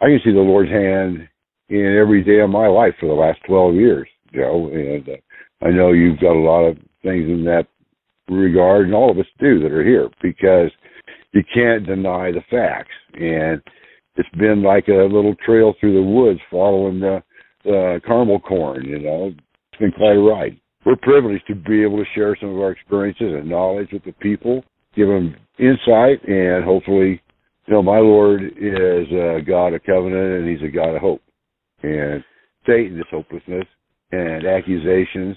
I can see the Lord's hand in every day of my life for the last twelve years, Joe, and uh, I know you've got a lot of things in that regard, and all of us do that are here because you can't deny the facts. And it's been like a little trail through the woods following the, the caramel corn, you know. It's been quite a ride. We're privileged to be able to share some of our experiences and knowledge with the people, give them insight, and hopefully, you know, my Lord is a God of covenant and He's a God of hope. And Satan is hopelessness and accusations.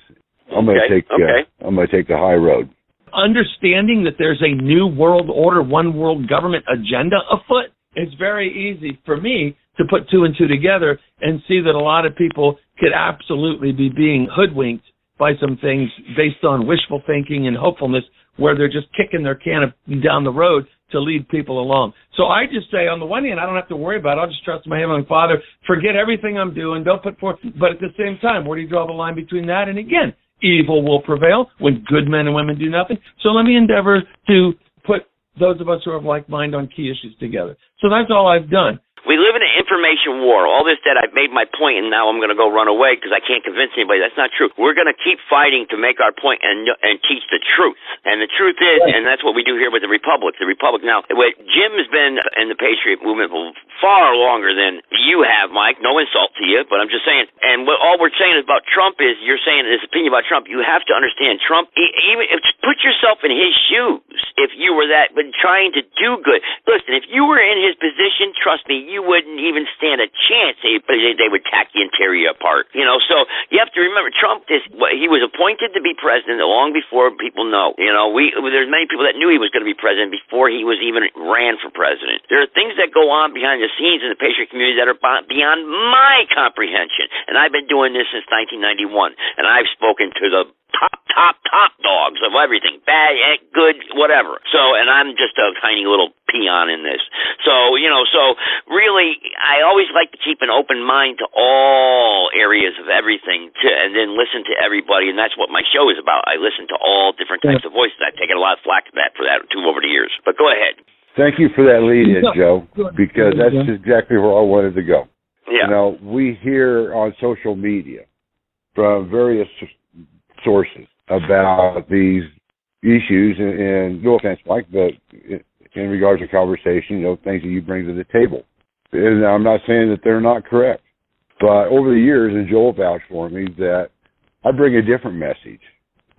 I'm going to Okay, take okay. uh, I'm going to take the high road. understanding that there's a new world order, one world government agenda afoot, it's very easy for me to put two and two together and see that a lot of people could absolutely be being hoodwinked by some things based on wishful thinking and hopefulness where they're just kicking their can down the road to lead people along. So I just say, on the one hand, I don't have to worry about it. I'll just trust my Heavenly Father, forget everything I'm doing, don't put forth. But at the same time, where do you draw the line between that and again, evil will prevail when good men and women do nothing? So let me endeavor to put those of us who are of like mind on key issues together. So that's all I've done. We live in an information war. All this that I've made my point and now I'm going to go run away because I can't convince anybody. That's not true. We're going to keep fighting to make our point and and teach the truth. And the truth is, and that's what we do here with the Republic. The Republic now. What Jim has been in the Patriot movement far longer than you have, Mike. No insult to you, but I'm just saying. And what all we're saying about Trump is, you're saying this opinion about Trump. You have to understand Trump. Even if, put yourself in his shoes. If you were that, but trying to do good. Listen, if you were in his position, trust me, you wouldn't even stand a chance. They, they would tack the interior apart. You know, so you have to remember Trump is he was appointed to be president long before people know. You know, we there's many people that knew he was going to be president before he was even ran for president. There are things that go on behind the scenes in the patriot community that are beyond my comprehension. And I've been doing this since 1991, and I've spoken to the top, top, top dogs of everything, bad, good, whatever. So, and I'm just a tiny little peon in this. So, you know, so really, I always like to keep an open mind to all areas of everything, to, and then listen to everybody, and that's what my show is about. I listen to all different types of voices. I've taken a lot of flack for that for that too over the years. But go ahead. Thank you for that lead in, Joe, because that's exactly where I wanted to go. Yeah. You know, we hear on social media from various sources about these issues, and, no offense, Mike, but in regards to conversation, you know, things that you bring to the table. And I'm not saying that they're not correct, but over the years, and Joel vouched for me that I bring a different message,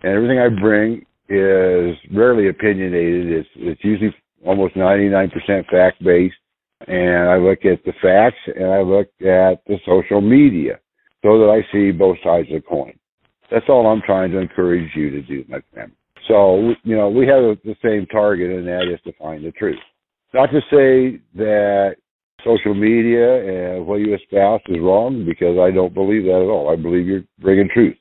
and everything I bring is rarely opinionated. It's it's usually almost 99% fact based, and I look at the facts and I look at the social media so that I see both sides of the coin. That's all I'm trying to encourage you to do, my friend. So, you know, we have the same target, and that is to find the truth. Not to say that social media and what you espouse is wrong, because I don't believe that at all. I believe you're bringing truth.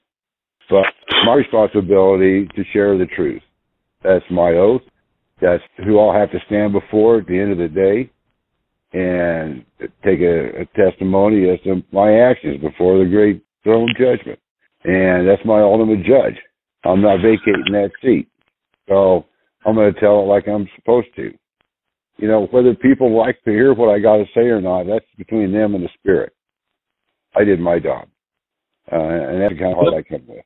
But my responsibility to share the truth. That's my oath. That's who I'll have to stand before at the end of the day and take a, a testimony as to my actions before the great throne judgment and that's my ultimate judge. I'm not vacating that seat. So I'm going to tell it like I'm supposed to. You know, whether people like to hear what I got to say or not, that's between them and the spirit. I did my job. Uh, and that's kind of heart I come with.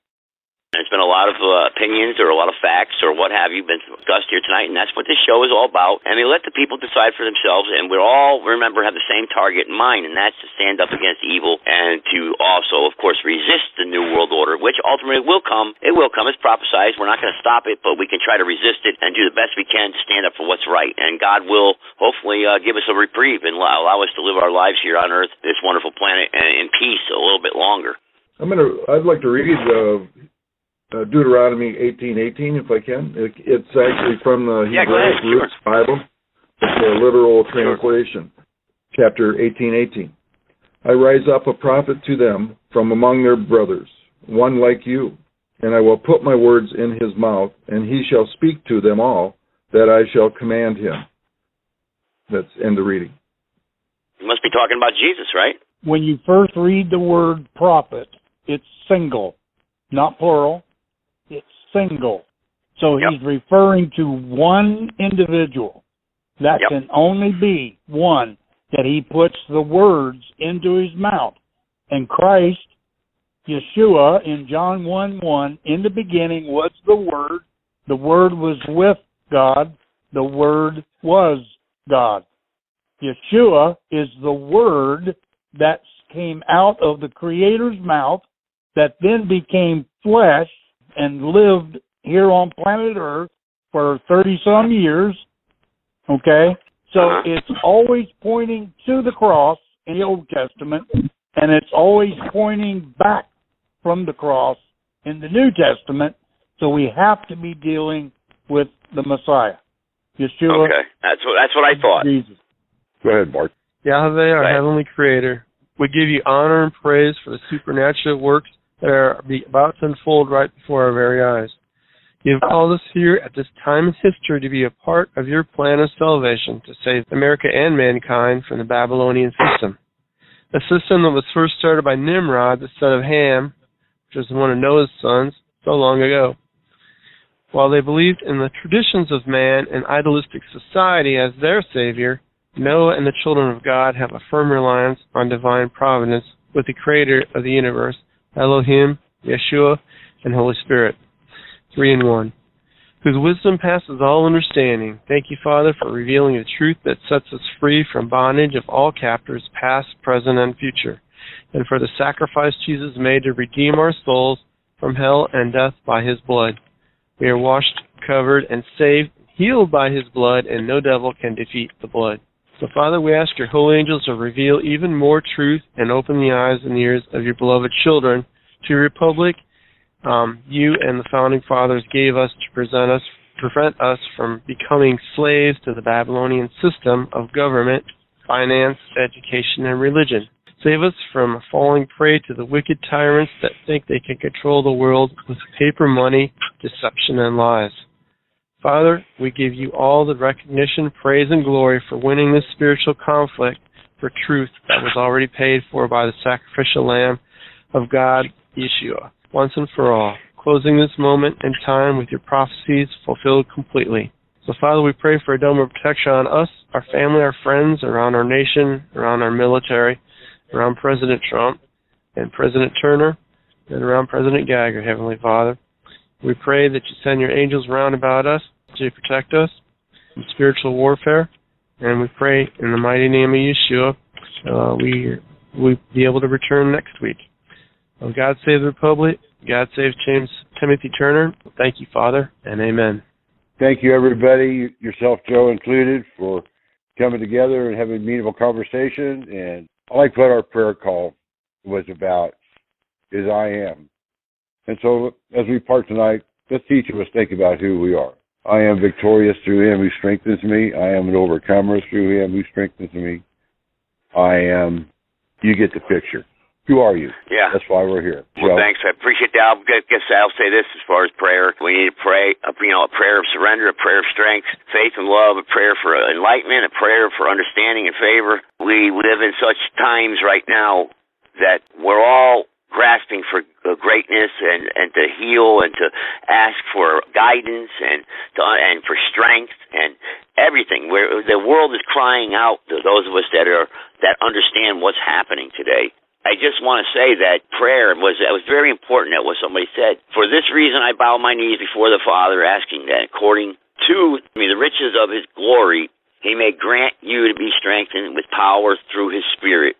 There's been a lot of uh, opinions or a lot of facts or what have you been discussed here tonight, and that's what this show is all about. And we let the people decide for themselves, and we all, remember, have the same target in mind, and that's to stand up against evil and to also, of course, resist the New World Order, which ultimately will come. It will come. It's prophesized. We're not going to stop it, but we can try to resist it and do the best we can to stand up for what's right. And God will hopefully uh, give us a reprieve and allow us to live our lives here on Earth, this wonderful planet, in peace a little bit longer. I'm gonna. I'd like to read uh, uh, Deuteronomy 18:18, if I can. It, it's actually from the yeah, Hebraic ahead, Roots sure. Bible. It's a literal translation, sure. chapter 18:18. I rise up a prophet to them from among their brothers, one like you, and I will put my words in his mouth, and he shall speak to them all that I shall command him. That's end the reading. You must be talking about Jesus, right? When you first read the word prophet, it's single, not plural single. So yep. he's referring to one individual. That yep. can only be one that he puts the words into his mouth. And Christ, Yeshua, in John 1 1, in the beginning was the Word. The Word was with God. The Word was God. Yeshua is the Word that came out of the Creator's mouth that then became flesh and lived here on planet Earth for 30 some years. Okay? So uh-huh. it's always pointing to the cross in the Old Testament, and it's always pointing back from the cross in the New Testament. So we have to be dealing with the Messiah. Yeshua. Okay, that's what that's what I thought. Jesus. Go ahead, Mark. Yahweh, our heavenly Creator, we give you honor and praise for the supernatural works that are about to unfold right before our very eyes. You have called us here at this time in history to be a part of your plan of salvation to save America and mankind from the Babylonian system. A system that was first started by Nimrod, the son of Ham, which was one of Noah's sons, so long ago. While they believed in the traditions of man and idolistic society as their savior, Noah and the children of God have a firm reliance on divine providence with the creator of the universe, Elohim, Yeshua, and Holy Spirit, three in one, whose wisdom passes all understanding. Thank you, Father, for revealing the truth that sets us free from bondage of all captors, past, present, and future, and for the sacrifice Jesus made to redeem our souls from hell and death by his blood. We are washed, covered, and saved, healed by his blood, and no devil can defeat the blood. So, Father, we ask your holy angels to reveal even more truth and open the eyes and ears of your beloved children to your republic um, you and the founding fathers gave us to present us, prevent us from becoming slaves to the Babylonian system of government, finance, education, and religion. Save us from falling prey to the wicked tyrants that think they can control the world with paper money, deception, and lies. Father, we give you all the recognition, praise, and glory for winning this spiritual conflict for truth that was already paid for by the sacrificial lamb of God, Yeshua, once and for all, closing this moment in time with your prophecies fulfilled completely. So, Father, we pray for a dome of protection on us, our family, our friends, around our nation, around our military, around President Trump and President Turner, and around President Geiger, Heavenly Father. We pray that you send your angels round about us to protect us from spiritual warfare. And we pray in the mighty name of Yeshua, uh, we we be able to return next week. Well, God save the Republic. God save James Timothy Turner. Thank you, Father, and Amen. Thank you, everybody, yourself, Joe included, for coming together and having a meaningful conversation. And I like what our prayer call was about is I am. And so as we part tonight, let's each of us think about who we are. I am victorious through him who strengthens me. I am an overcomer through him who strengthens me. I am, you get the picture. Who are you? Yeah. That's why we're here. Well, Joe? thanks. I appreciate that. I guess I'll say this as far as prayer. We need to pray, uh, you know, a prayer of surrender, a prayer of strength, faith and love, a prayer for enlightenment, a prayer for understanding and favor. We live in such times right now that we're all grasping for greatness and and to heal and to ask for guidance and to and for strength and everything where the world is crying out to those of us that are that understand what's happening today I just want to say that prayer was that was very important. That what somebody said. For this reason, I bow my knees before the Father, asking that according to me the riches of His glory, He may grant you to be strengthened with power through His Spirit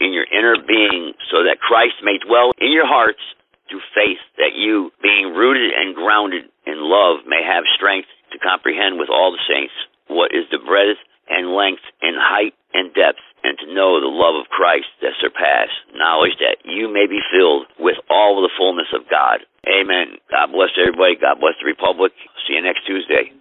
in your inner being, so that Christ may dwell in your hearts through faith, that you, being rooted and grounded in love, may have strength to comprehend with all the saints what is the breadth and length and height and depth, and to know the love of Christ that surpass knowledge, that you may be filled with all the fullness of God. Amen. God bless everybody. God bless the Republic. See you next Tuesday.